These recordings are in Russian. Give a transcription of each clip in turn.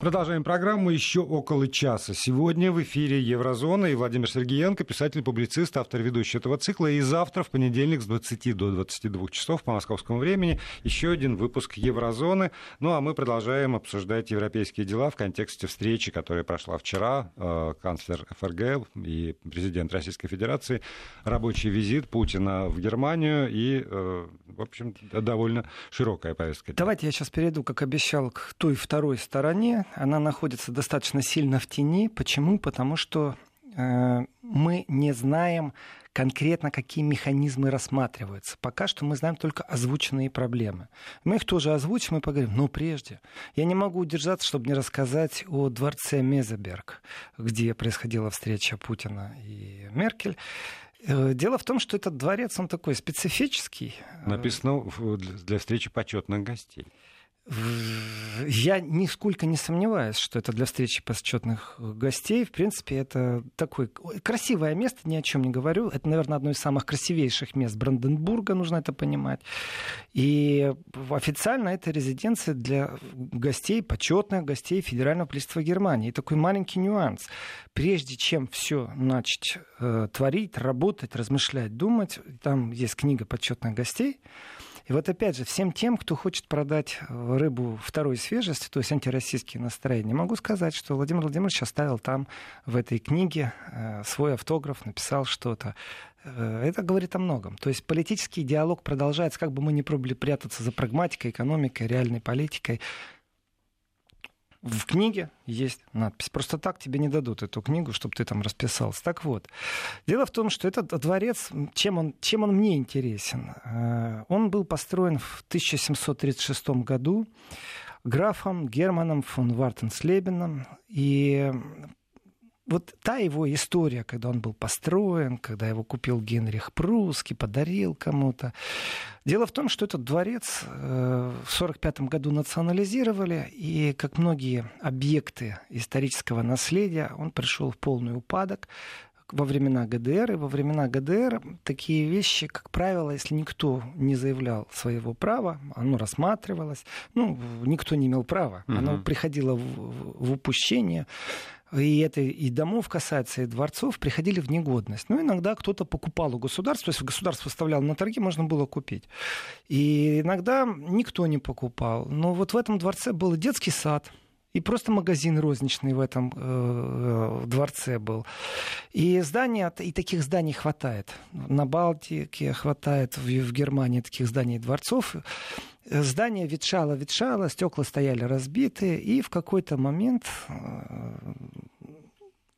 Продолжаем программу еще около часа. Сегодня в эфире Еврозона и Владимир Сергеенко, писатель-публицист, автор ведущий этого цикла. И завтра, в понедельник, с 20 до 22 часов по московскому времени, еще один выпуск Еврозоны. Ну а мы продолжаем обсуждать европейские дела в контексте встречи, которая прошла вчера. Э, канцлер ФРГ и президент Российской Федерации. Рабочий визит Путина в Германию и, э, в общем, довольно широкая повестка. Давайте я сейчас перейду, как обещал, к той второй стороне она находится достаточно сильно в тени. Почему? Потому что э, мы не знаем конкретно, какие механизмы рассматриваются. Пока что мы знаем только озвученные проблемы. Мы их тоже озвучим и поговорим. Но прежде я не могу удержаться, чтобы не рассказать о дворце Мезеберг, где происходила встреча Путина и Меркель. Э, дело в том, что этот дворец, он такой специфический. Написано для встречи почетных гостей. Я нисколько не сомневаюсь, что это для встречи почетных гостей. В принципе, это такое красивое место, ни о чем не говорю. Это, наверное, одно из самых красивейших мест Бранденбурга, нужно это понимать. И официально это резиденция для гостей, почетных гостей Федерального правительства Германии. И такой маленький нюанс. Прежде чем все начать э, творить, работать, размышлять, думать, там есть книга почетных гостей, и вот опять же, всем тем, кто хочет продать э, рыбу второй свежести, то есть антироссийские настроения, могу сказать, что Владимир Владимирович оставил там в этой книге э, свой автограф, написал что-то. Э, это говорит о многом. То есть политический диалог продолжается, как бы мы ни пробовали прятаться за прагматикой, экономикой, реальной политикой. В книге есть надпись. Просто так тебе не дадут эту книгу, чтобы ты там расписался. Так вот, дело в том, что этот дворец, чем он, чем он мне интересен? Э, он был построен в 1736 году графом Германом фон Вартенслебеном. И вот та его история, когда он был построен, когда его купил Генрих Прусский, подарил кому-то. Дело в том, что этот дворец э, в 1945 году национализировали, и, как многие объекты исторического наследия, он пришел в полный упадок во времена ГДР. И во времена ГДР такие вещи, как правило, если никто не заявлял своего права, оно рассматривалось. Ну, никто не имел права. Угу. Оно приходило в, в упущение и это и домов касается, и дворцов, приходили в негодность. Ну, иногда кто-то покупал у государства, если государство выставляло на торги, можно было купить. И иногда никто не покупал. Но вот в этом дворце был детский сад, и просто магазин розничный в этом э, дворце был. И здания, и таких зданий хватает. На Балтике хватает, в, в Германии таких зданий дворцов. Здание ветшало, ветшало, стекла стояли разбитые, и в какой-то момент э,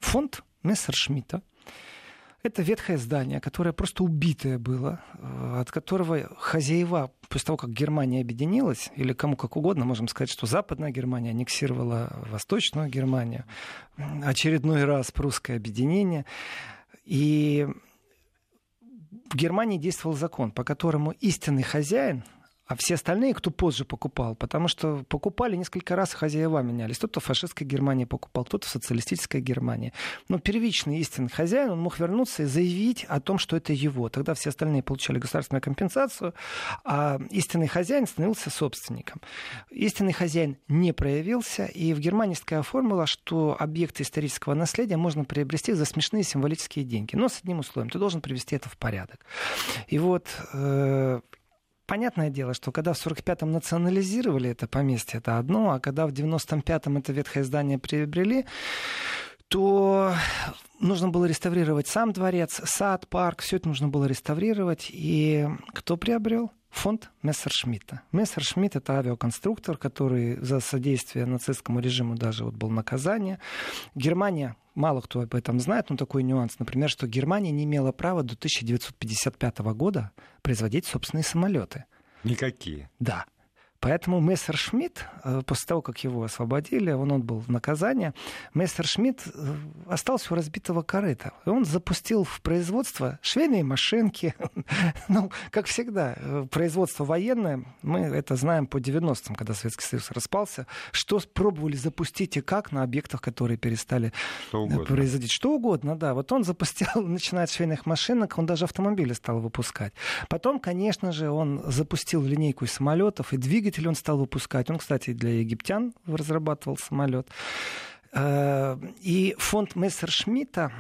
фонд Мессершмитта, это ветхое здание, которое просто убитое было, э, от которого хозяева, после того, как Германия объединилась, или кому как угодно, можем сказать, что Западная Германия аннексировала Восточную Германию, очередной раз прусское объединение, и в Германии действовал закон, по которому истинный хозяин – а все остальные, кто позже покупал, потому что покупали несколько раз, хозяева менялись. Кто-то в фашистской Германии покупал, кто-то в социалистической Германии. Но первичный истинный хозяин, он мог вернуться и заявить о том, что это его. Тогда все остальные получали государственную компенсацию, а истинный хозяин становился собственником. Истинный хозяин не проявился, и в Германии есть такая формула, что объекты исторического наследия можно приобрести за смешные символические деньги. Но с одним условием, ты должен привести это в порядок. И вот э, понятное дело, что когда в 45-м национализировали это поместье, это одно, а когда в 95-м это ветхое здание приобрели, то нужно было реставрировать сам дворец, сад, парк, все это нужно было реставрировать. И кто приобрел? Фонд Мессершмитта. Мессершмитт — это авиаконструктор, который за содействие нацистскому режиму даже вот был наказание. Германия мало кто об этом знает, но такой нюанс, например, что Германия не имела права до 1955 года производить собственные самолеты. Никакие. Да. Поэтому Мессер Шмидт, э, после того, как его освободили, он отбыл в наказание, Мессер Шмидт э, остался у разбитого корыта. И он запустил в производство швейные машинки. ну, как всегда, э, производство военное, мы это знаем по 90-м, когда Советский Союз распался, что пробовали запустить и как на объектах, которые перестали что производить. Что угодно, да. Вот он запустил, начиная от швейных машинок, он даже автомобили стал выпускать. Потом, конечно же, он запустил линейку из самолетов и двигателей двигатели он стал выпускать. Он, кстати, для египтян разрабатывал самолет. Э, и фонд Мессершмитта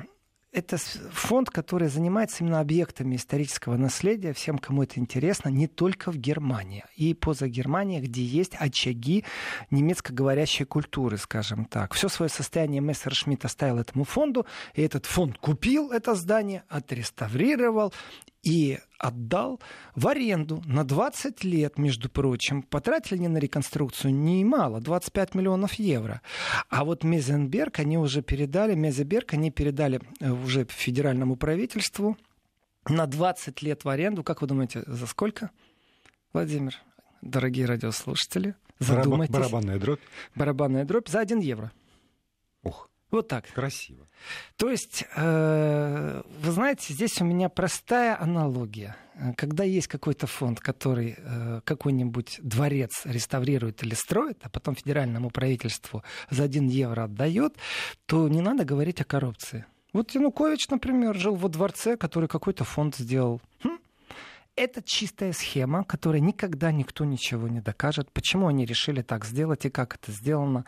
это фонд, который занимается именно объектами исторического наследия, всем, кому это интересно, не только в Германии. И поза Германии, где есть очаги немецкоговорящей культуры, скажем так. Все свое состояние Мессершмитт оставил этому фонду, и этот фонд купил это здание, отреставрировал и отдал в аренду на 20 лет, между прочим. Потратили они на реконструкцию немало, 25 миллионов евро. А вот Мезенберг они уже передали, Мезенберг они передали э, уже федеральному правительству на 20 лет в аренду. Как вы думаете, за сколько, Владимир? Дорогие радиослушатели, задумайтесь. Барабанная дробь? Барабанная дробь за 1 евро. Ух. Вот так. Красиво. То есть, э, вы знаете, здесь у меня простая аналогия. Когда есть какой-то фонд, который э, какой-нибудь дворец реставрирует или строит, а потом федеральному правительству за один евро отдает, то не надо говорить о коррупции. Вот Янукович, например, жил во дворце, который какой-то фонд сделал. Хм, это чистая схема, которой никогда никто ничего не докажет, почему они решили так сделать и как это сделано.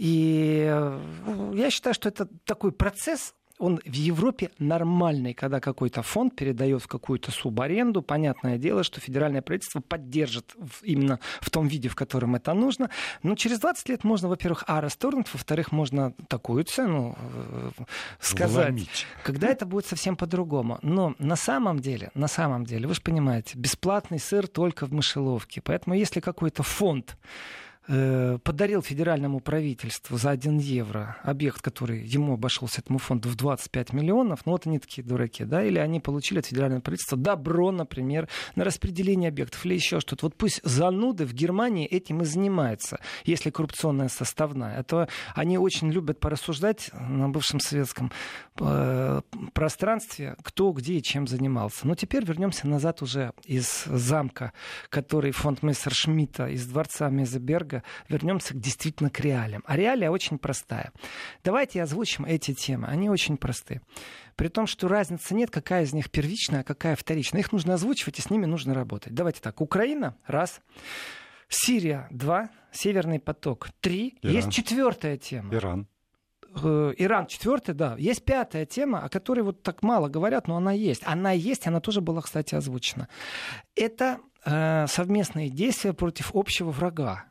И э, я считаю, что это такой процесс, он в Европе нормальный, когда какой-то фонд передает в какую-то субаренду. Понятное дело, что федеральное правительство поддержит именно в том виде, в котором это нужно. Но через 20 лет можно, во-первых, а, расторгнуть, во-вторых, можно такую цену э, сказать, Вломить. когда это будет совсем по-другому. Но на самом деле, на самом деле, вы же понимаете, бесплатный сыр только в мышеловке. Поэтому если какой-то фонд подарил федеральному правительству за 1 евро объект, который ему обошелся этому фонду в 25 миллионов, ну вот они такие дураки, да, или они получили от федерального правительства добро, например, на распределение объектов или еще что-то. Вот пусть зануды в Германии этим и занимаются, если коррупционная составная. А то они очень любят порассуждать на бывшем советском э, пространстве, кто где и чем занимался. Но теперь вернемся назад уже из замка, который фонд Мессершмитта из дворца Мезеберга вернемся действительно к реалиям. А реалия очень простая. Давайте озвучим эти темы. Они очень просты. При том, что разницы нет, какая из них первичная, а какая вторичная. Их нужно озвучивать, и с ними нужно работать. Давайте так. Украина — раз. Сирия — два. Северный поток — три. Иран. Есть четвертая тема. Иран. Э, Иран четвертый, да. Есть пятая тема, о которой вот так мало говорят, но она есть. Она есть, она тоже была, кстати, озвучена. Это э, совместные действия против общего врага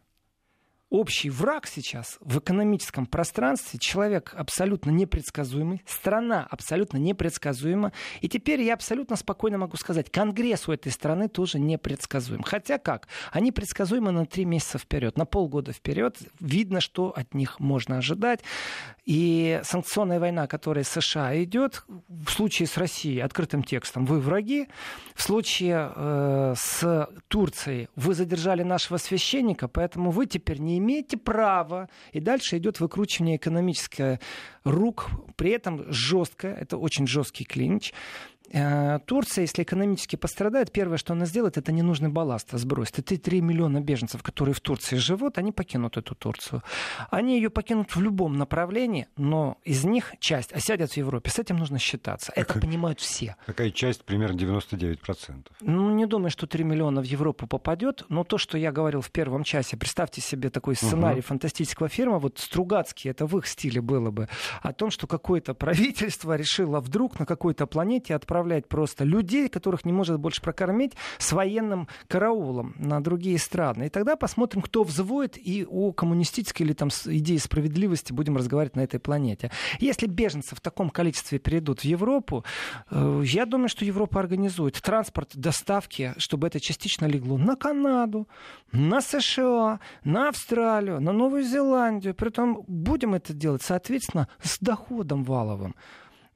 общий враг сейчас в экономическом пространстве, человек абсолютно непредсказуемый, страна абсолютно непредсказуема. И теперь я абсолютно спокойно могу сказать, Конгресс у этой страны тоже непредсказуем. Хотя как? Они предсказуемы на три месяца вперед, на полгода вперед. Видно, что от них можно ожидать. И санкционная война, которая США идет, в случае с Россией открытым текстом вы враги, в случае э, с Турцией вы задержали нашего священника, поэтому вы теперь не имеете права. И дальше идет выкручивание экономическое рук, при этом жестко, это очень жесткий клинч, Турция, если экономически пострадает, первое, что она сделает, это ненужный балласт сбросит. Это 3 миллиона беженцев, которые в Турции живут, они покинут эту Турцию. Они ее покинут в любом направлении, но из них часть осядет в Европе. С этим нужно считаться. Это Какая, понимают все. Какая часть? Примерно 99%. Ну, не думаю, что 3 миллиона в Европу попадет, но то, что я говорил в первом часе, представьте себе такой сценарий угу. фантастического фильма, вот Стругацкий, это в их стиле было бы, о том, что какое-то правительство решило вдруг на какой-то планете отправить отправлять просто людей, которых не может больше прокормить, с военным караулом на другие страны. И тогда посмотрим, кто взводит, и о коммунистической или там идее справедливости будем разговаривать на этой планете. Если беженцы в таком количестве перейдут в Европу, э, я думаю, что Европа организует транспорт, доставки, чтобы это частично легло на Канаду, на США, на Австралию, на Новую Зеландию. Притом будем это делать, соответственно, с доходом валовым.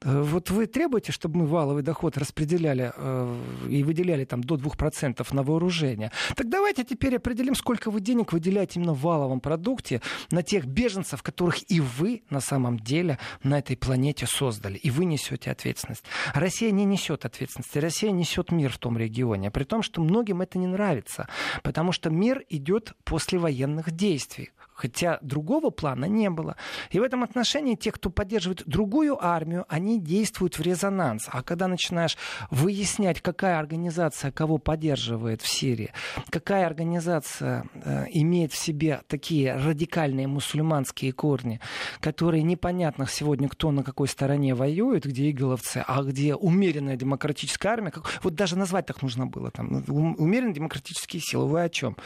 Э, вот вы требуете, чтобы мы валовый доход распределяли э, и выделяли там до 2% на вооружение. Так давайте теперь определим, сколько вы денег выделяете именно в валовом продукте на тех беженцев, которых и вы на самом деле на этой планете создали. И вы несете ответственность. Россия не несет ответственности. Россия несет мир в том регионе. При том, что многим это не нравится. Потому что мир идет после военных действий Хотя другого плана не было. И в этом отношении те, кто поддерживает другую армию, они действуют в резонанс. А когда начинаешь выяснять, какая организация кого поддерживает в Сирии, какая организация э, имеет в себе такие радикальные мусульманские корни, которые непонятно сегодня, кто на какой стороне воюет, где иголовцы, а где умеренная демократическая армия, как, вот даже назвать так нужно было, там, умеренные демократические силы, вы о чем?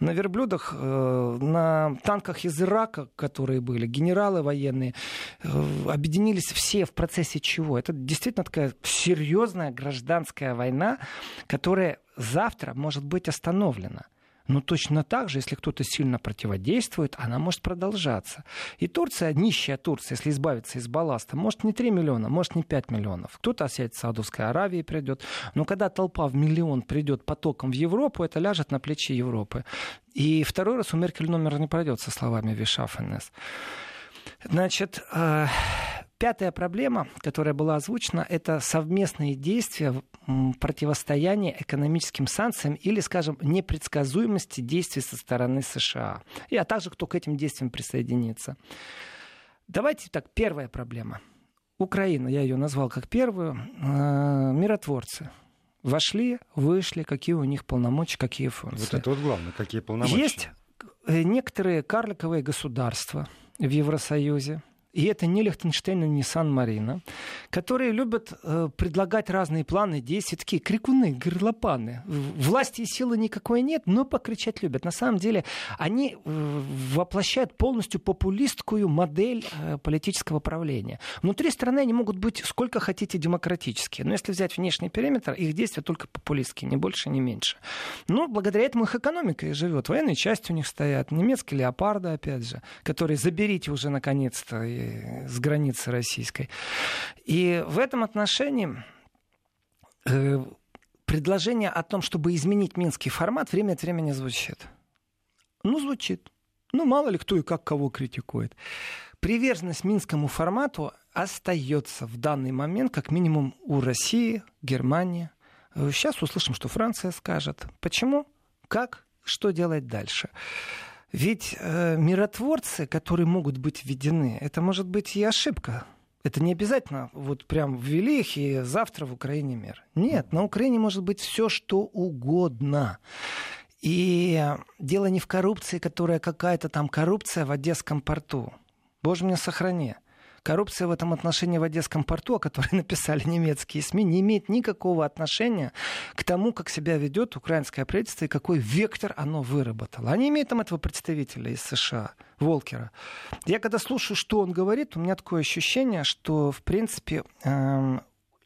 На верблюдах, э, на танках из Ирака, которые были, генералы военные, э, объединились все в процессе чего? Это действительно такая серьезная гражданская война, которая завтра может быть остановлена. Но точно так же, если кто-то сильно противодействует, она может продолжаться. И Турция, нищая Турция, если избавиться из балласта, может не 3 миллиона, может не 5 миллионов. Кто-то осядет в Саудовской Аравии придет. Но когда толпа в миллион придет потоком в Европу, это ляжет на плечи Европы. И второй раз у Меркель номер не пройдет, со словами Вишафенес. Значит, э, пятая проблема, которая была озвучена, это совместные действия противостояния экономическим санкциям или, скажем, непредсказуемости действий со стороны США. И, а также кто к этим действиям присоединится. Давайте так, первая проблема. Украина, я ее назвал как первую, э, миротворцы. Вошли, вышли, какие у них полномочия, какие функции. Вот это вот главное, какие полномочия. Есть э, некоторые карликовые государства в Евросоюзе, и это не Лихтенштейн и не Сан-Марино, которые любят э, предлагать разные планы действий, такие крикуны, горлопаны. Власти и силы никакой нет, но покричать любят. На самом деле они э, воплощают полностью популистскую модель э, политического правления. Внутри страны они могут быть сколько хотите демократические, но если взять внешний периметр, их действия только популистские, ни больше, ни меньше. Но благодаря этому их экономика и живет. Военные части у них стоят, немецкие леопарды, опять же, которые заберите уже наконец-то с границы российской. И в этом отношении э, предложение о том, чтобы изменить минский формат, время от времени звучит. Ну, звучит. Ну, мало ли кто и как кого критикует. Приверженность минскому формату остается в данный момент, как минимум, у России, Германии. Сейчас услышим, что Франция скажет. Почему? Как? Что делать дальше? Ведь э, миротворцы, которые могут быть введены, это может быть и ошибка. Это не обязательно вот прям ввели их и завтра в Украине мир. Нет, на Украине может быть все, что угодно. И дело не в коррупции, которая какая-то там коррупция в Одесском порту. Боже меня сохрани. Коррупция в этом отношении в Одесском порту, о которой написали немецкие СМИ, не имеет никакого отношения к тому, как себя ведет украинское правительство и какой вектор оно выработало. Они имеют там этого представителя из США, Волкера. Я когда слушаю, что он говорит, у меня такое ощущение, что, в принципе, эм,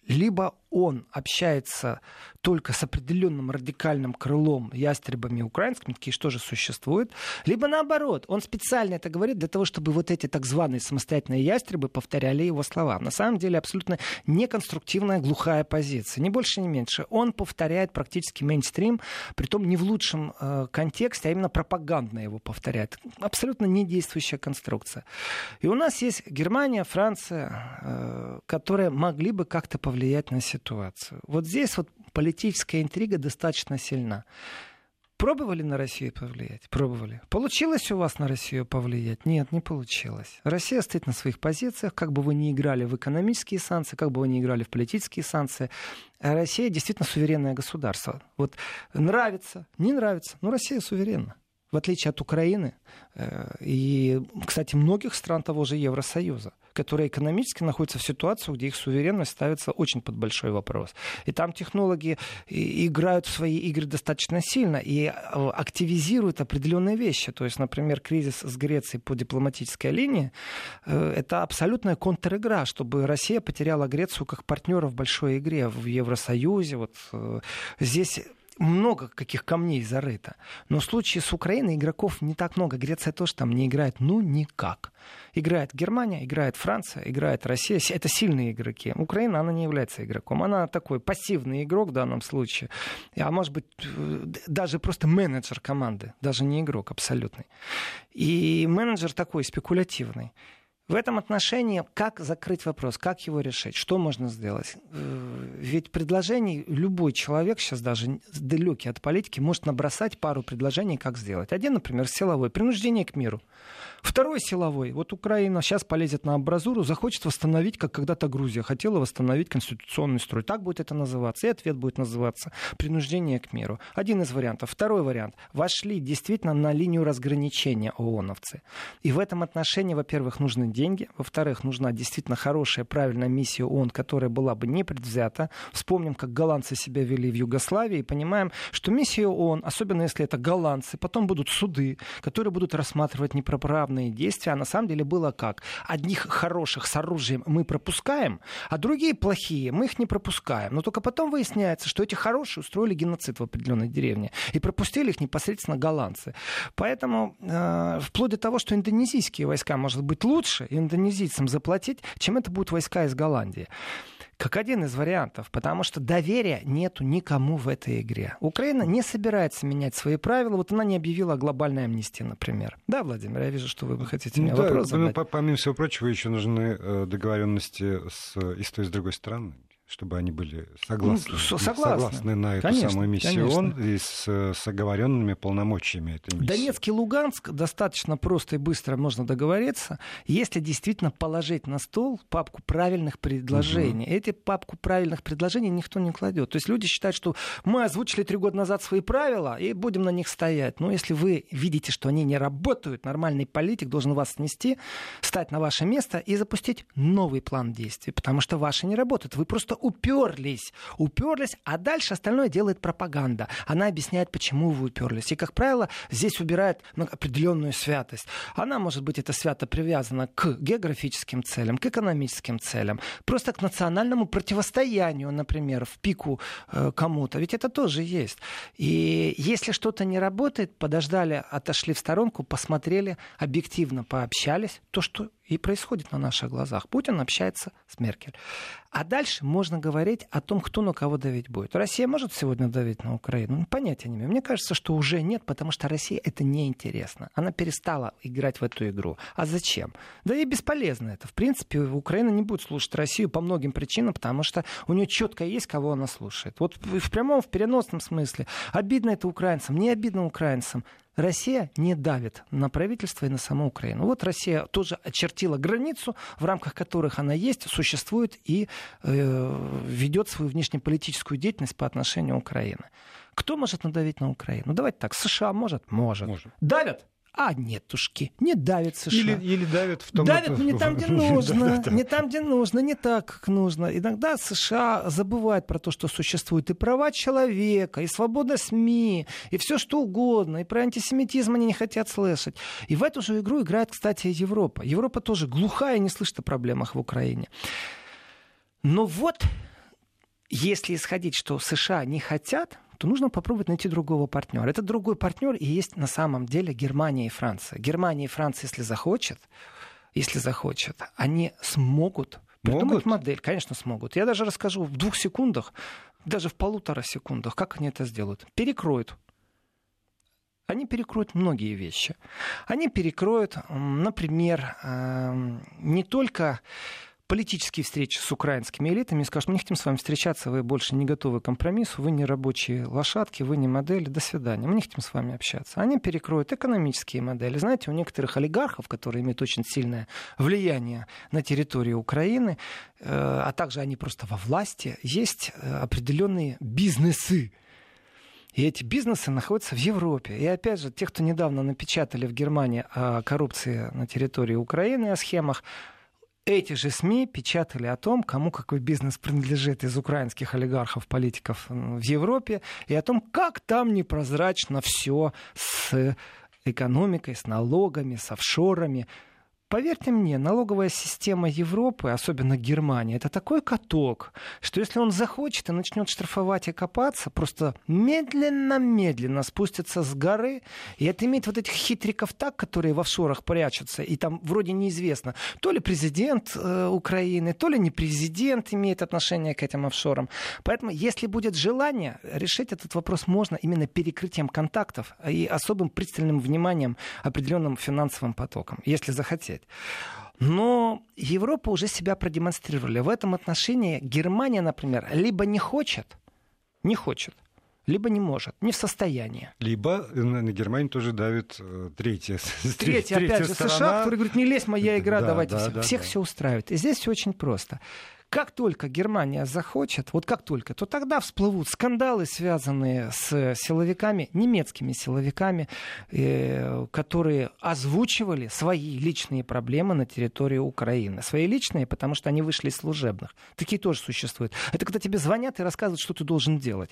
либо он общается только с определенным радикальным крылом ястребами украинскими, такие что же существуют, либо наоборот, он специально это говорит для того, чтобы вот эти так званые самостоятельные ястребы повторяли его слова. На самом деле абсолютно неконструктивная глухая позиция, ни больше, ни меньше. Он повторяет практически мейнстрим, притом не в лучшем э, контексте, а именно пропагандно его повторяет. Абсолютно недействующая конструкция. И у нас есть Германия, Франция, э, которые могли бы как-то повлиять на ситуацию ситуацию. Вот здесь вот политическая интрига достаточно сильна. Пробовали на Россию повлиять? Пробовали. Получилось у вас на Россию повлиять? Нет, не получилось. Россия стоит на своих позициях, как бы вы ни играли в экономические санкции, как бы вы ни играли в политические санкции. А Россия действительно суверенное государство. Вот нравится, не нравится, но Россия суверенна в отличие от Украины э, и, кстати, многих стран того же Евросоюза, которые экономически находятся в ситуации, где их суверенность ставится очень под большой вопрос. И там технологии играют в свои игры достаточно сильно и э, активизируют определенные вещи. То есть, например, кризис с Грецией по дипломатической линии э, — это абсолютная контр-игра, чтобы Россия потеряла Грецию как партнера в большой игре в Евросоюзе. Вот здесь много каких камней зарыто. Но в случае с Украиной игроков не так много. Греция тоже там не играет, ну, никак. Играет Германия, играет Франция, играет Россия. Это сильные игроки. Украина, она не является игроком. Она такой пассивный игрок в данном случае. А может быть, э, даже просто менеджер команды. Даже не игрок абсолютный. И менеджер такой спекулятивный В этом отношении, как закрыть вопрос, как его решить, что можно сделать? Э, ведь предложений любой человек, сейчас даже далекий от политики, может набросать пару предложений, как сделать. Один, например, силовой, принуждение к миру. Второй силовой. Вот Украина сейчас полезет на абразуру, захочет восстановить, как когда-то Грузия хотела восстановить конституционный строй. Так будет это называться. И ответ будет называться принуждение к миру. Один из вариантов. Второй вариант. Вошли действительно на линию разграничения ООНовцы. И в этом отношении, во-первых, нужны деньги. Во-вторых, нужна действительно хорошая, правильная миссия ООН, которая была бы не предвзята. Вспомним, как голландцы себя вели в Югославии и понимаем, что миссия ООН, особенно если это голландцы, потом будут суды, которые будут рассматривать неправные действия. А на самом деле было как? Одних хороших с оружием мы пропускаем, а другие плохие мы их не пропускаем. Но только потом выясняется, что эти хорошие устроили геноцид в определенной деревне и пропустили их непосредственно голландцы. Поэтому э, вплоть до того, что индонезийские войска, может быть, лучше индонезийцам заплатить, чем это будут войска из Голландии как один из вариантов, потому что доверия нету никому в этой игре. Украина не собирается менять свои правила. Вот она не объявила о глобальной амнистии, например. Да, Владимир, я вижу, что вы хотите мне да, вопрос ну, задать. Ну, помимо всего прочего, еще нужны э, договоренности с, и с той, и с другой стороны чтобы они были согласны, ну, согласны. согласны на эту конечно, самую миссию и с, с оговоренными полномочиями этой миссии. Донецк и Луганск достаточно просто и быстро можно договориться, если действительно положить на стол папку правильных предложений. Угу. Эти папку правильных предложений никто не кладет. То есть люди считают, что мы озвучили три года назад свои правила и будем на них стоять. Но если вы видите, что они не работают, нормальный политик должен вас снести, стать на ваше место и запустить новый план действий, потому что ваши не работают. Вы просто уперлись. Уперлись, а дальше остальное делает пропаганда. Она объясняет, почему вы уперлись. И, как правило, здесь убирает ну, определенную святость. Она, может быть, это свято привязана к географическим целям, к экономическим целям, просто к национальному противостоянию, например, в пику э, кому-то. Ведь это тоже есть. И если что-то не работает, подождали, отошли в сторонку, посмотрели, объективно пообщались, то, что и происходит на наших глазах. Путин общается с Меркель. А дальше можно говорить о том, кто на кого давить будет. Россия может сегодня давить на Украину? Ну, понятия не имею. Мне кажется, что уже нет, потому что России это неинтересно. Она перестала играть в эту игру. А зачем? Да и бесполезно это. В принципе, Украина не будет слушать Россию по многим причинам, потому что у нее четко есть, кого она слушает. Вот в прямом, в переносном смысле. Обидно это украинцам, не обидно украинцам. Россия не давит на правительство и на саму Украину. Вот Россия тоже очертила границу, в рамках которых она есть, существует и э, ведет свою внешнеполитическую деятельность по отношению к Украине. Кто может надавить на Украину? Ну, давайте так, США может? Может. может. Давят? А нетушки, не давит США. Или, или давят в том... Давят это... не там, где нужно, не там, где нужно, не так, как нужно. Иногда США забывают про то, что существуют и права человека, и свобода СМИ, и все что угодно, и про антисемитизм они не хотят слышать. И в эту же игру играет, кстати, Европа. Европа тоже глухая и не слышит о проблемах в Украине. Но вот, если исходить, что США не хотят, то нужно попробовать найти другого партнера. Этот другой партнер и есть на самом деле Германия и Франция. Германия и Франция, если захочет, если захочет, они смогут придумать могут? модель. Конечно, смогут. Я даже расскажу в двух секундах, даже в полутора секундах, как они это сделают. Перекроют они перекроют многие вещи. Они перекроют, например, эм, не только политические встречи с украинскими элитами и скажут, мы не хотим с вами встречаться, вы больше не готовы к компромиссу, вы не рабочие лошадки, вы не модели, до свидания, мы не хотим с вами общаться. Они перекроют экономические модели. Знаете, у некоторых олигархов, которые имеют очень сильное влияние на территории Украины, э, а также они просто во власти, есть э, определенные бизнесы, и эти бизнесы находятся в Европе. И опять же, те, кто недавно напечатали в Германии о коррупции на территории Украины, о схемах, эти же СМИ печатали о том, кому какой бизнес принадлежит из украинских олигархов, политиков в Европе, и о том, как там непрозрачно все с экономикой, с налогами, с офшорами. Поверьте мне, налоговая система Европы, особенно Германии, это такой каток, что если он захочет и начнет штрафовать и копаться, просто медленно-медленно спустится с горы и отымеет вот этих хитриков так, которые в офшорах прячутся, и там вроде неизвестно, то ли президент э, Украины, то ли не президент имеет отношение к этим офшорам. Поэтому, если будет желание, решить этот вопрос можно именно перекрытием контактов и особым пристальным вниманием определенным финансовым потокам, если захотеть. Но Европа уже себя продемонстрировала. В этом отношении Германия, например, либо не хочет, не хочет, либо не может, не в состоянии. Либо на Германию тоже давит э, третья Третья, опять же, сторона. США, который говорит, не лезь, моя игра, да, давайте да, все. Да, Всех да. все устраивает. И здесь все очень просто. Как только Германия захочет, вот как только, то тогда всплывут скандалы, связанные с силовиками, немецкими силовиками, э, которые озвучивали свои личные проблемы на территории Украины. Свои личные, потому что они вышли из служебных. Такие тоже существуют. Это когда тебе звонят и рассказывают, что ты должен делать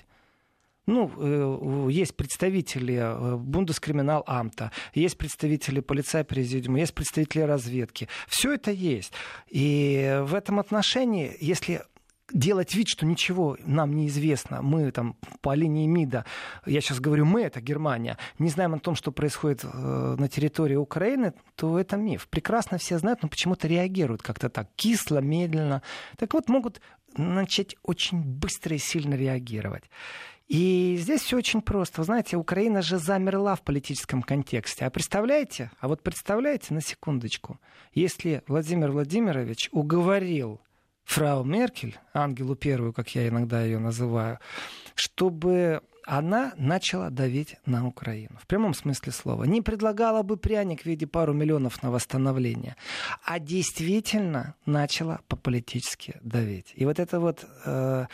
ну, э, есть представители э, Бундескриминал Амта, есть представители полицая президиума, есть представители разведки. Все это есть. И в этом отношении, если делать вид, что ничего нам не известно. Мы там по линии МИДа, я сейчас говорю мы, это Германия, не знаем о том, что происходит э, на территории Украины, то это миф. Прекрасно все знают, но почему-то реагируют как-то так, кисло, медленно. Так вот, могут начать очень быстро и сильно реагировать. И здесь все очень просто. Вы знаете, Украина же замерла в политическом контексте. А представляете, а вот представляете на секундочку, если Владимир Владимирович уговорил фрау Меркель, Ангелу Первую, как я иногда ее называю, чтобы она начала давить на Украину. В прямом смысле слова. Не предлагала бы пряник в виде пару миллионов на восстановление, а действительно начала по-политически давить. И вот это вот э,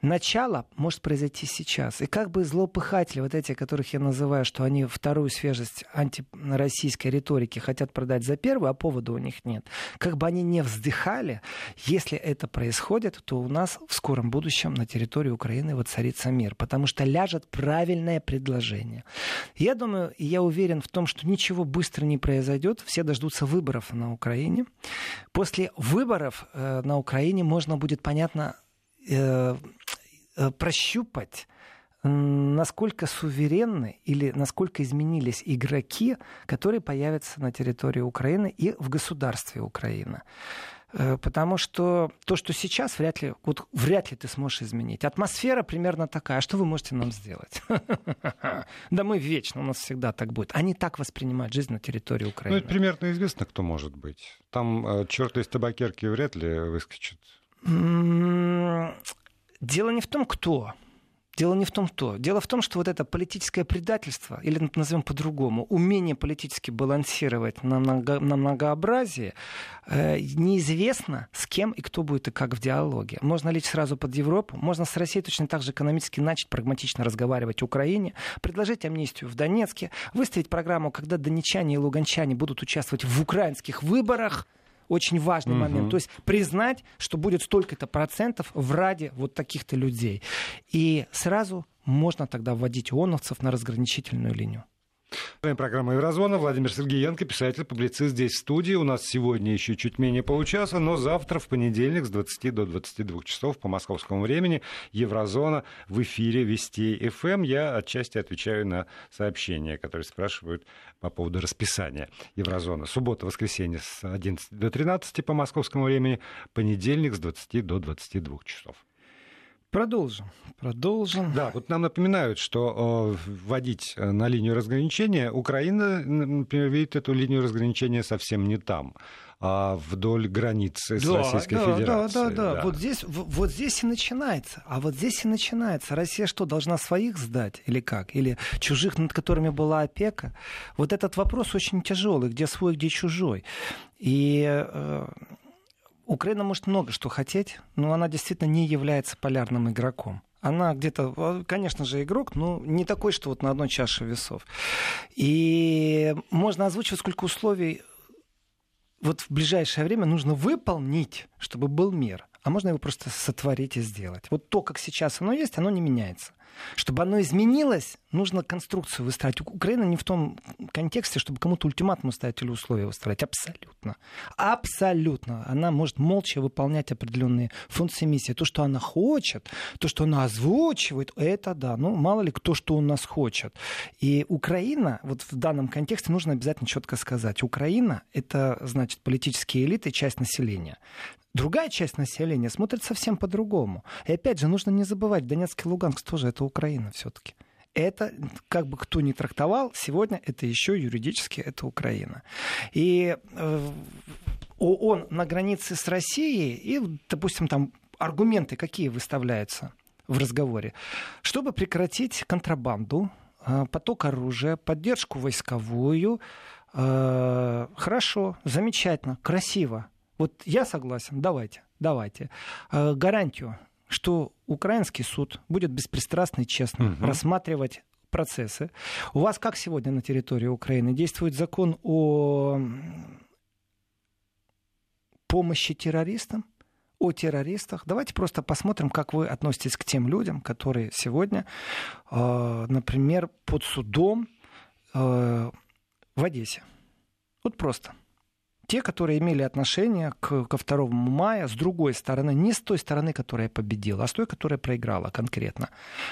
начало может произойти сейчас. И как бы злоупыхатели, вот эти, которых я называю, что они вторую свежесть антироссийской риторики хотят продать за первую, а повода у них нет, как бы они не вздыхали, если это происходит, то у нас в скором будущем на территории Украины воцарится мир. Потому что ляжет сделать правильное предложение. Я думаю, я уверен в том, что ничего быстро не произойдет. Все дождутся выборов на Украине. После выборов э, на Украине можно будет, понятно, э, э, прощупать насколько суверенны или насколько изменились игроки, которые появятся на территории Украины и в государстве Украины. Э, потому что то, что сейчас, вряд ли, вот вряд ли ты сможешь изменить. Атмосфера примерно такая. А что вы можете нам сделать? Да мы вечно, у нас всегда так будет. Они так воспринимают жизнь на территории Украины. Ну, это примерно известно, кто может быть. Там э, черт из табакерки вряд ли выскочит. Дело не в том, кто. Дело не в том, то. Дело в том, что вот это политическое предательство, или назовем по-другому, умение политически балансировать на, много, на многообразие, э, неизвестно с кем и кто будет и как в диалоге. Можно лечь сразу под Европу, можно с Россией точно так же экономически начать прагматично разговаривать в Украине, предложить амнистию в Донецке, выставить программу, когда донечане и луганчане будут участвовать в украинских выборах – очень важный угу. момент. То есть признать, что будет столько-то процентов в ради вот таких-то людей. И сразу можно тогда вводить ООНовцев на разграничительную линию. Программа Еврозона. Владимир Сергеенко, писатель, публицист здесь в студии. У нас сегодня еще чуть менее получаса, но завтра в понедельник с 20 до 22 часов по московскому времени Еврозона в эфире Вести ФМ. Эм. Я отчасти отвечаю на сообщения, которые спрашивают по поводу расписания Еврозона. Суббота, воскресенье с 11 до 13 по московскому времени, понедельник с 20 до 22 часов. Продолжим. Продолжим. Да, вот нам напоминают, что э, вводить э, на линию разграничения Украина, например, видит эту линию разграничения совсем не там, а вдоль границы с да, Российской да, Федерацией. Да, да, да, да. Вот здесь, вот здесь и начинается. А вот здесь и начинается. Россия что, должна своих сдать или как? Или чужих, над которыми была опека? Вот этот вопрос очень тяжелый. Где свой, где чужой? И э, Украина может много что хотеть, но она действительно не является полярным игроком. Она где-то, конечно же, игрок, но не такой, что вот на одной чаше весов. И можно озвучивать, сколько условий вот в ближайшее время нужно выполнить, чтобы был мир. А можно его просто сотворить и сделать. Вот то, как сейчас оно есть, оно не меняется. Чтобы оно изменилось, нужно конструкцию выстраивать. Украина не в том контексте, чтобы кому-то ультиматум ставить или условия выстраивать. Абсолютно. Абсолютно. Она может молча выполнять определенные функции миссии. То, что она хочет, то, что она озвучивает, это да. Ну, мало ли кто что у нас хочет. И Украина, вот в данном контексте нужно обязательно четко сказать. Украина — это, значит, политические элиты, часть населения. Другая часть населения смотрит совсем по-другому. И опять же, нужно не забывать, Донецк и Луганск тоже это Украина все-таки. Это, как бы кто ни трактовал, сегодня это еще юридически это Украина. И э, ООН на границе с Россией, и, допустим, там аргументы какие выставляются в разговоре, чтобы прекратить контрабанду, э, поток оружия, поддержку войсковую. Э, хорошо, замечательно, красиво. Вот я согласен, давайте, давайте. Гарантию, что украинский суд будет беспристрастно и честно угу. рассматривать процессы. У вас как сегодня на территории Украины действует закон о помощи террористам? о террористах. Давайте просто посмотрим, как вы относитесь к тем людям, которые сегодня, э, например, под судом э, в Одессе. Вот просто те, которые имели отношение к, ко 2 мая с другой стороны, не с той стороны, которая победила, а с той, которая проиграла конкретно.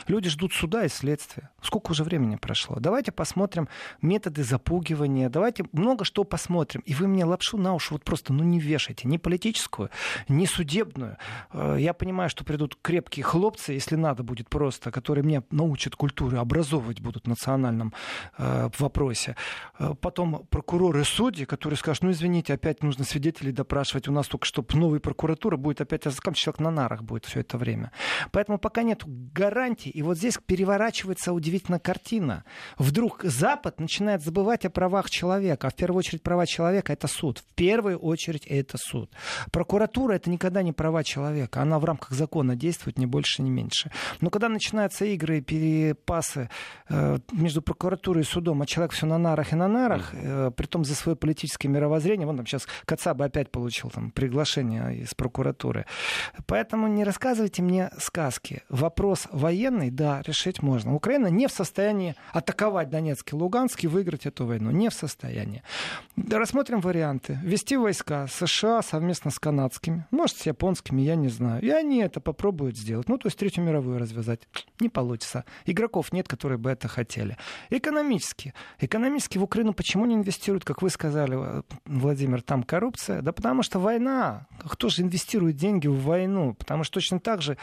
Люди ждут суда и следствия. Сколько уже времени прошло? Давайте посмотрим методы запугивания, давайте много что посмотрим. И вы мне лапшу на уши вот просто ну, не вешайте, ни политическую, ни судебную. Э, я понимаю, что придут крепкие хлопцы, если надо будет просто, которые меня научат культуре, образовывать будут в национальном э, вопросе. Э, потом прокуроры, судьи, которые скажут, ну извините, опять нужно свидетелей допрашивать. У нас только что новая прокуратура будет опять разыском, человек на нарах будет все это время. Поэтому пока нет гарантий. И вот здесь переворачивается удивительно картина. Вдруг Запад начинает забывать о правах человека. А в первую очередь права человека — это суд. В первую очередь это суд. Прокуратура — это никогда не права человека. Она в рамках закона действует, ни больше, ни меньше. Но когда начинаются игры и перепасы э, между прокуратурой и судом, а человек все на нарах и на нарах, э, том за свое политическое мировоззрение, вон там сейчас Кацаба опять получил там приглашение из прокуратуры. Поэтому не рассказывайте мне сказки. Вопрос военный, да, решить можно. Украина не в состоянии атаковать Донецк и Луганск и выиграть эту войну. Не в состоянии. Рассмотрим варианты. Вести войска США совместно с канадскими, может, с японскими, я не знаю. И они это попробуют сделать. Ну, то есть Третью мировую развязать. Не получится. Игроков нет, которые бы это хотели. Экономически. Экономически в Украину почему не инвестируют, как вы сказали, Владимир Владимир, там коррупция? Да потому что война. Кто же инвестирует деньги в войну? Потому что точно так же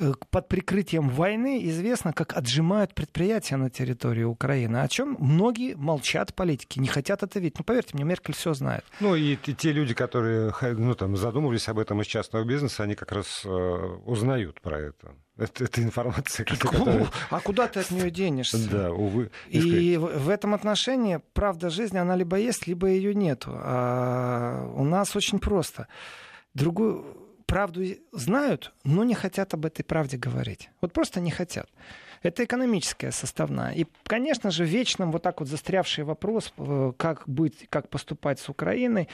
э, под прикрытием войны известно, как отжимают предприятия на территории Украины. О чем многие молчат политики, не хотят это видеть. Ну, поверьте мне, Меркель все знает. Ну, и те люди, которые ну, там, задумывались об этом из частного бизнеса, они как раз э, узнают про это. Это, это информация, которая... А куда ты от нее денешься? Да, увы. И в, этом отношении правда жизни, она либо есть, либо ее нету. А у нас очень просто. Другую правду знают, но не хотят об этой правде говорить. Вот просто не хотят. Это экономическая составная. И, конечно же, вечным вот так вот застрявший вопрос, э, как быть, как поступать с Украиной,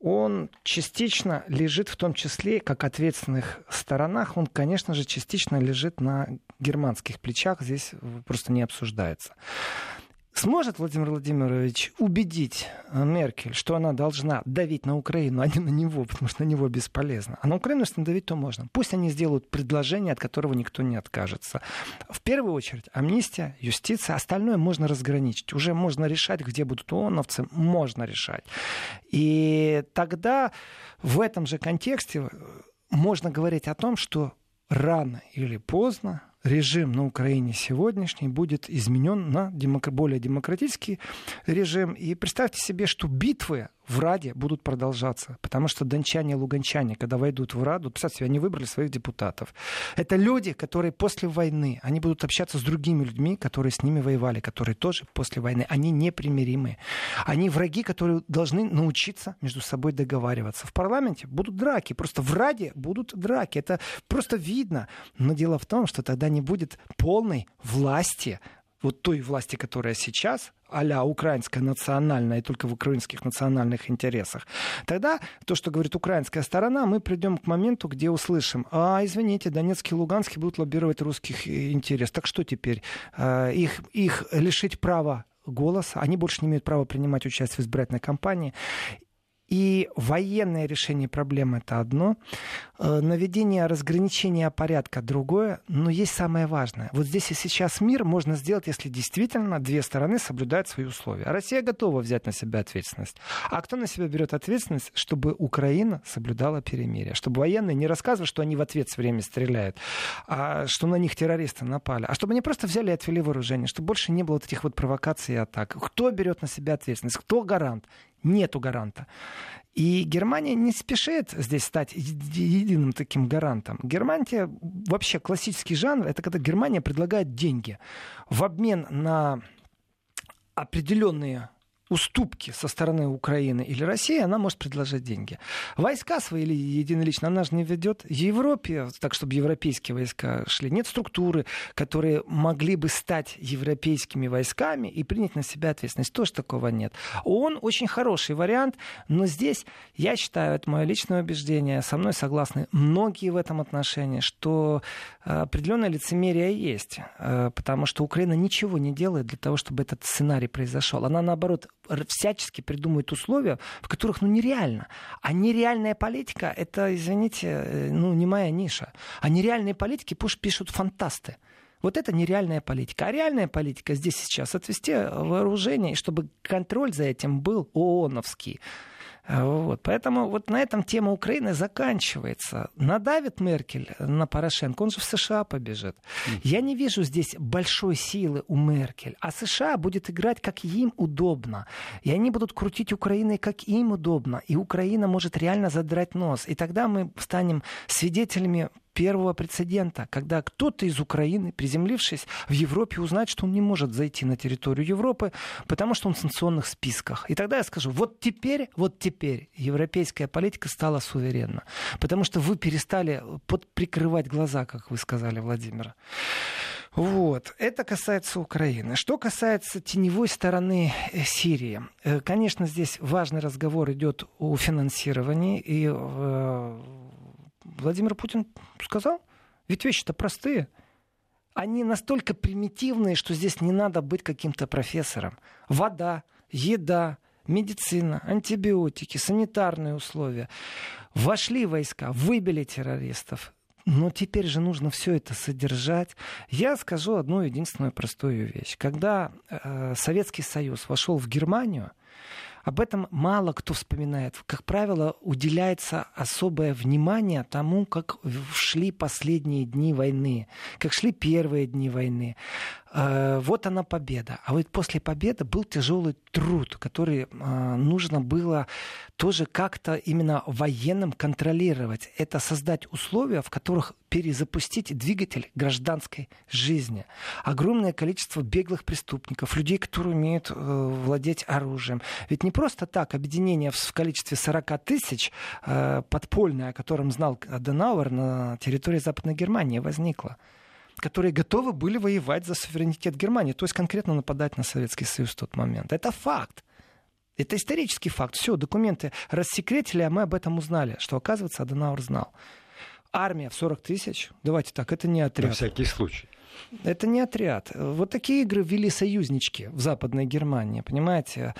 он частично лежит в том числе, как ответственных сторонах, он, конечно же, частично лежит на германских плечах, здесь просто не обсуждается. Сможет Владимир Владимирович убедить э, Меркель, что она должна давить на Украину, а не на него, потому что на него бесполезно. А на Украину, если надавить, то можно. Пусть они сделают предложение, от которого никто не откажется. В первую очередь, амнистия, юстиция, остальное можно разграничить. Уже можно решать, где будут ООНовцы, можно решать. И тогда в этом же контексте можно говорить о том, что рано или поздно режим на Украине сегодняшний будет изменен на демок... более демократический режим. И представьте себе, что битвы в Раде будут продолжаться, потому что дончане и луганчане, когда войдут в Раду, представьте себе, они выбрали своих депутатов. Это люди, которые после войны, они будут общаться с другими людьми, которые с ними воевали, которые тоже после войны, они непримиримы. Они враги, которые должны научиться между собой договариваться. В парламенте будут драки, просто в Раде будут драки. Это просто видно. Но дело в том, что тогда не будет полной власти вот той власти, которая сейчас, а украинская национальная и только в украинских национальных интересах, тогда то, что говорит украинская сторона, мы придем к моменту, где услышим, а, извините, Донецкий и Луганский будут лоббировать русских интерес. Так что теперь? А, их, их лишить права голоса, они больше не имеют права принимать участие в избирательной кампании. И военное решение проблемы это одно, наведение разграничения порядка другое, но есть самое важное. Вот здесь и сейчас мир можно сделать, если действительно две стороны соблюдают свои условия. Россия готова взять на себя ответственность. А кто на себя берет ответственность, чтобы Украина соблюдала перемирие? Чтобы военные не рассказывали, что они в ответ все время стреляют, а что на них террористы напали, а чтобы они просто взяли и отвели вооружение, чтобы больше не было вот этих вот провокаций и атак. Кто берет на себя ответственность? Кто гарант? Нету гаранта. И Германия не спешит здесь стать единым таким гарантом. Германия, вообще классический жанр, это когда Германия предлагает деньги в обмен на определенные уступки со стороны Украины или России, она может предложить деньги. Войска свои или единолично она же не ведет. Европе, так чтобы европейские войска шли, нет структуры, которые могли бы стать европейскими войсками и принять на себя ответственность. Тоже такого нет. Он очень хороший вариант, но здесь, я считаю, это мое личное убеждение, со мной согласны многие в этом отношении, что э, определенное лицемерие есть, э, потому что Украина ничего не делает для того, чтобы этот сценарий произошел. Она, наоборот, всячески придумывает условия, в которых ну, нереально. А нереальная политика — это, извините, э, ну, не моя ниша. А нереальные политики пусть пишут фантасты. Вот это нереальная политика. А реальная политика здесь сейчас отвести вооружение, и чтобы контроль за этим был ООНовский. Вот. Поэтому вот на этом тема Украины заканчивается. Надавит Меркель на Порошенко, он же в США побежит. Я не вижу здесь большой силы у Меркель. А США будет играть, как им удобно. И они будут крутить Украиной, как им удобно. И Украина может реально задрать нос. И тогда мы станем свидетелями первого прецедента, когда кто-то из Украины, приземлившись в Европе, узнает, что он не может зайти на территорию Европы, потому что он в санкционных списках. И тогда я скажу, вот теперь, вот теперь европейская политика стала суверенна, потому что вы перестали подприкрывать глаза, как вы сказали, Владимир. Вот. Это касается Украины. Что касается теневой стороны э, Сирии. Э, конечно, здесь важный разговор идет о финансировании. И э, Владимир Путин сказал. Ведь вещи-то простые. Они настолько примитивные, что здесь не надо быть каким-то профессором. Вода, еда, медицина, антибиотики, санитарные условия. Вошли войска, выбили террористов. Но теперь же нужно все это содержать. Я скажу одну единственную простую вещь. Когда э, Советский Союз вошел в Германию, об этом мало кто вспоминает. Как правило, уделяется особое внимание тому, как шли последние дни войны, как шли первые дни войны. Э, вот она победа. А вот после победы был тяжелый труд, который э, нужно было тоже как-то именно военным контролировать. Это создать условия, в которых перезапустить двигатель гражданской жизни. Огромное количество беглых преступников, людей, которые умеют э, владеть оружием. Ведь не просто так объединение в количестве 40 тысяч подпольное, о котором знал Аденауэр на территории Западной Германии возникло которые готовы были воевать за суверенитет Германии, то есть конкретно нападать на Советский Союз в тот момент. Это факт. Это исторический факт. Все, документы рассекретили, а мы об этом узнали, что, оказывается, Аденауэр знал. Армия в 40 тысяч, давайте так, это не отряд. На всякий случай. Это не отряд. Вот такие игры ввели союзнички в Западной Германии, понимаете?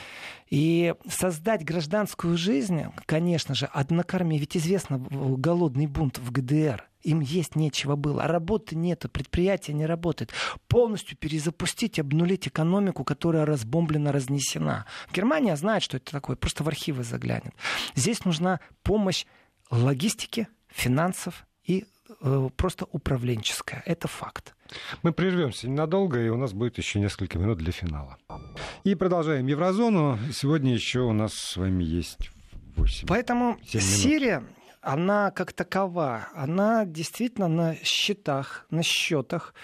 И создать гражданскую жизнь, конечно же, однокормие. Ведь известно голодный бунт в ГДР. Им есть нечего было, а работы нету, предприятие не работает. Полностью перезапустить, обнулить экономику, которая разбомблена, разнесена. Германия знает, что это такое, просто в архивы заглянет. Здесь нужна помощь логистики, финансов и э, просто управленческая. Это факт. Мы прервемся ненадолго, и у нас будет еще несколько минут для финала. И продолжаем Еврозону. Сегодня еще у нас с вами есть 8 Поэтому Сирия, она как такова, она действительно на счетах, на счетах,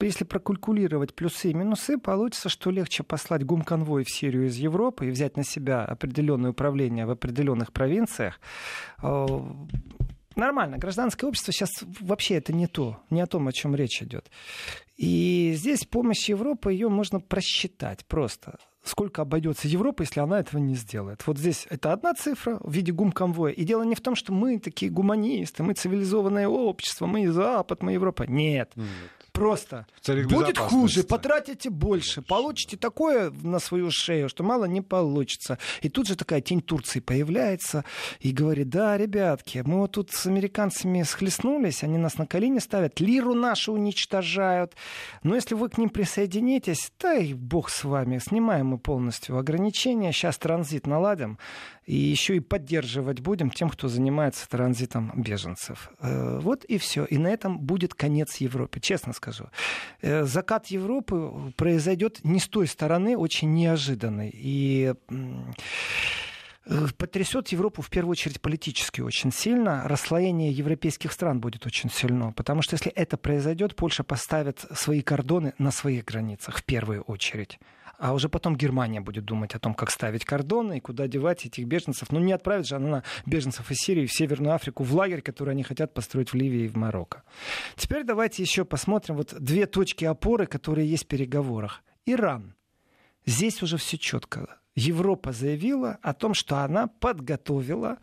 если прокалькулировать плюсы и минусы, получится, что легче послать гумконвой в Сирию из Европы и взять на себя определенное управление в определенных провинциях. Нормально. Гражданское общество сейчас вообще это не то, не о том, о чем речь идет. И здесь помощь Европы, ее можно просчитать просто сколько обойдется Европа, если она этого не сделает. Вот здесь это одна цифра в виде гумконвоя. И дело не в том, что мы такие гуманисты, мы цивилизованное общество, мы Запад, мы Европа. Нет. Нет. Просто будет хуже, потратите больше, получите такое на свою шею, что мало не получится. И тут же такая тень Турции появляется и говорит, да, ребятки, мы вот тут с американцами схлестнулись, они нас на колени ставят, лиру нашу уничтожают. Но если вы к ним присоединитесь, да и бог с вами, снимаем мы полностью ограничения, сейчас транзит наладим, и еще и поддерживать будем тем, кто занимается транзитом беженцев. Э, вот и все. И на этом будет конец Европы, честно скажу. Э, закат Европы произойдет не с той стороны, очень неожиданный. И Э, потрясет Европу в первую очередь политически очень сильно. Расслоение европейских стран будет очень сильно. Потому что если это произойдет, Польша поставит свои кордоны на своих границах в первую очередь. А уже потом Германия будет думать о том, как ставить кордоны и куда девать этих беженцев. Ну, не отправит же она беженцев из Сирии в Северную Африку в лагерь, который они хотят построить в Ливии и в Марокко. Теперь давайте еще посмотрим вот две точки опоры, которые есть в переговорах. Иран. Здесь уже все четко. Европа заявила о том, что она подготовила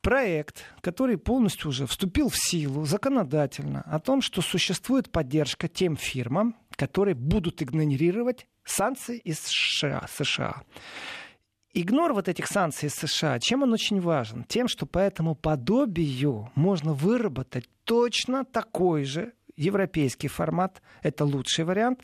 проект, который полностью уже вступил в силу законодательно, о том, что существует поддержка тем фирмам, которые будут игнорировать санкции из США. Игнор вот этих санкций из США, чем он очень важен? Тем, что по этому подобию можно выработать точно такой же европейский формат — это лучший вариант.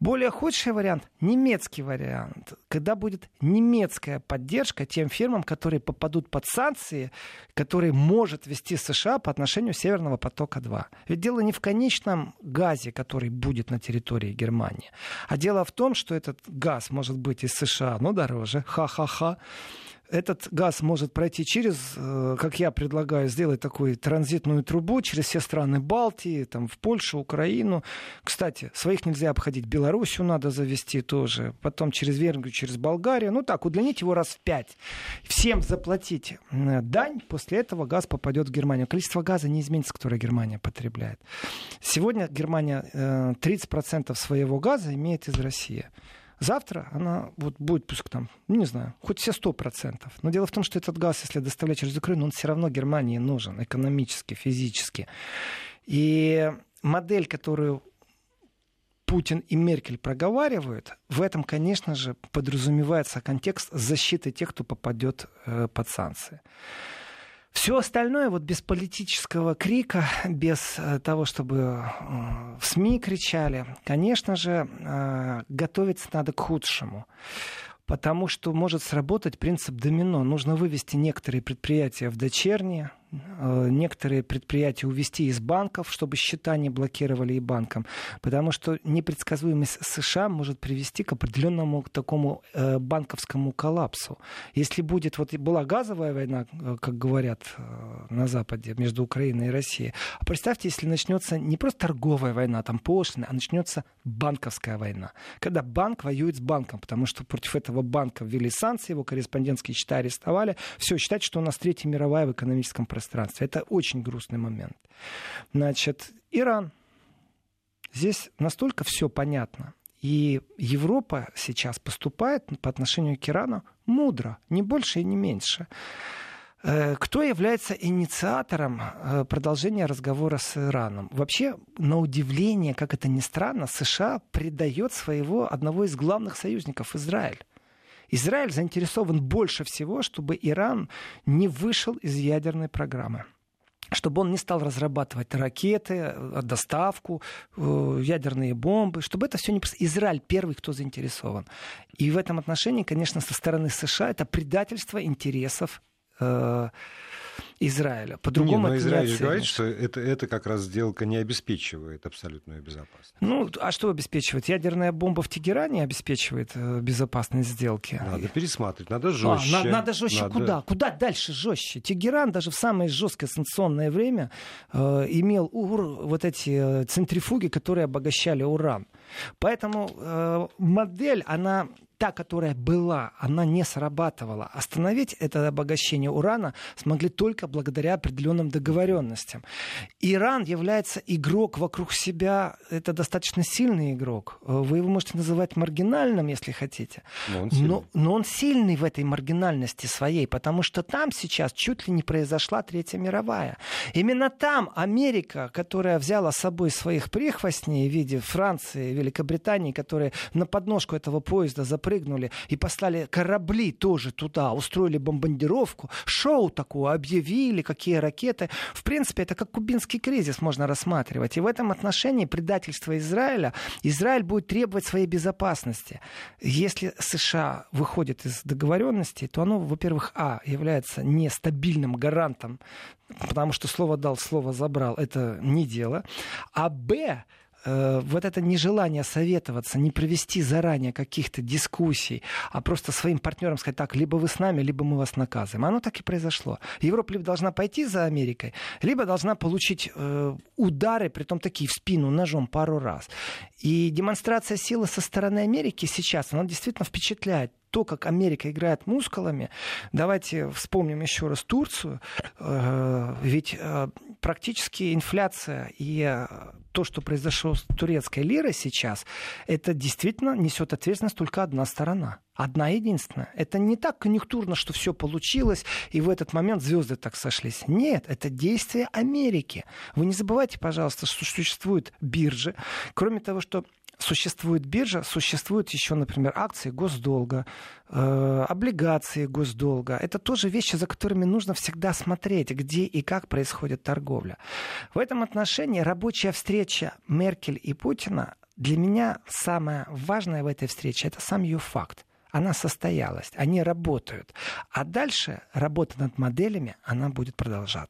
Более худший вариант — немецкий вариант, когда будет немецкая поддержка тем фирмам, которые попадут под санкции, которые может вести США по отношению Северного потока-2. Ведь дело не в конечном газе, который будет на территории Германии, а дело в том, что этот газ может быть из США, но дороже, ха-ха-ха, этот газ может пройти через, э, как я предлагаю, сделать такую транзитную трубу через все страны Балтии, там, в Польшу, Украину. Кстати, своих нельзя обходить. Белоруссию надо завести тоже. Потом через Венгрию, через Болгарию. Ну так, удлинить его раз в пять. Всем заплатить э, дань. После этого газ попадет в Германию. Количество газа не изменится, которое Германия потребляет. Сегодня Германия 30% э, своего газа имеет из России. Завтра она вот будет, пусть там, ну, не знаю, хоть все сто процентов. Но дело в том, что этот газ, если доставлять через Украину, он все равно Германии нужен экономически, физически. И модель, которую Путин и Меркель проговаривают, в этом, конечно же, подразумевается контекст защиты тех, кто попадет э, под санкции. Все остальное, вот без политического крика, без э, того, чтобы э, в СМИ кричали, конечно же, э, готовиться надо к худшему потому что может сработать принцип домино. Нужно вывести некоторые предприятия в дочерние, некоторые предприятия увести из банков, чтобы счета не блокировали и банкам, потому что непредсказуемость США может привести к определенному такому э, банковскому коллапсу. Если будет, вот была газовая война, э, как говорят на Западе, между Украиной и Россией, а представьте, если начнется не просто торговая война, там пошлины, а начнется банковская война, когда банк воюет с банком, потому что против этого банка ввели санкции, его корреспондентские счета арестовали, все, считать, что у нас Третья мировая в экономическом процессе пространстве. Это очень грустный момент. Значит, Иран. Здесь настолько все понятно. И Европа сейчас поступает по отношению к Ирану мудро, не больше и не меньше. Э, кто является инициатором э, продолжения разговора с Ираном? Вообще, на удивление, как это ни странно, США предает своего одного из главных союзников Израиль. Израиль заинтересован больше всего, чтобы Иран не вышел из ядерной программы чтобы он не стал разрабатывать ракеты, э, доставку, э, ядерные бомбы, чтобы это все не... Израиль первый, кто заинтересован. И в этом отношении, конечно, со стороны США это предательство интересов э, Израиля. По-другому не, но Израиль не говорит, что это, это как раз сделка не обеспечивает абсолютную безопасность. Ну, а что обеспечивает? Ядерная бомба в Тегеране обеспечивает э, безопасность сделки. Надо пересматривать, надо жестче. А, на, надо жестче надо... куда? Куда дальше жестче? Тегеран даже в самое жесткое санкционное время э, имел ур, вот эти э, центрифуги, которые обогащали уран. Поэтому э, модель, она та, которая была, она не срабатывала. Остановить это обогащение урана смогли только благодаря определенным договоренностям. Иран является игрок вокруг себя, это достаточно сильный игрок. Вы его можете называть маргинальным, если хотите. Но он, но, но он сильный в этой маргинальности своей, потому что там сейчас чуть ли не произошла Третья мировая. Именно там Америка, которая взяла с собой своих прихвостней в виде Франции, Великобритании, которые на подножку этого поезда запрыгнули и послали корабли тоже туда, устроили бомбардировку, шоу такое объявили, какие ракеты. В принципе, это как кубинский кризис можно рассматривать. И в этом отношении предательство Израиля, Израиль будет требовать своей безопасности. Если США выходит из договоренности, то оно, во-первых, а, является нестабильным гарантом, потому что слово дал, слово забрал, это не дело. А б, вот это нежелание советоваться, не провести заранее каких-то дискуссий, а просто своим партнерам сказать так, либо вы с нами, либо мы вас наказываем. Оно так и произошло. Европа либо должна пойти за Америкой, либо должна получить э, удары, при том такие в спину ножом пару раз. И демонстрация силы со стороны Америки сейчас, она действительно впечатляет то, как Америка играет мускулами. Давайте вспомним еще раз Турцию. Э, ведь э, практически инфляция и э, то, что произошло с турецкой лирой сейчас, это действительно несет ответственность только одна сторона. Одна единственная. Это не так конъюнктурно, что все получилось, и в этот момент звезды так сошлись. Нет, это действие Америки. Вы не забывайте, пожалуйста, что существуют биржи. Кроме того, что существует биржа, существуют еще, например, акции госдолга, э, облигации госдолга. Это тоже вещи, за которыми нужно всегда смотреть, где и как происходит торговля. В этом отношении рабочая встреча Меркель и Путина для меня самое важное в этой встрече это сам ее факт. Она состоялась, они работают. А дальше работа над моделями, она будет продолжаться.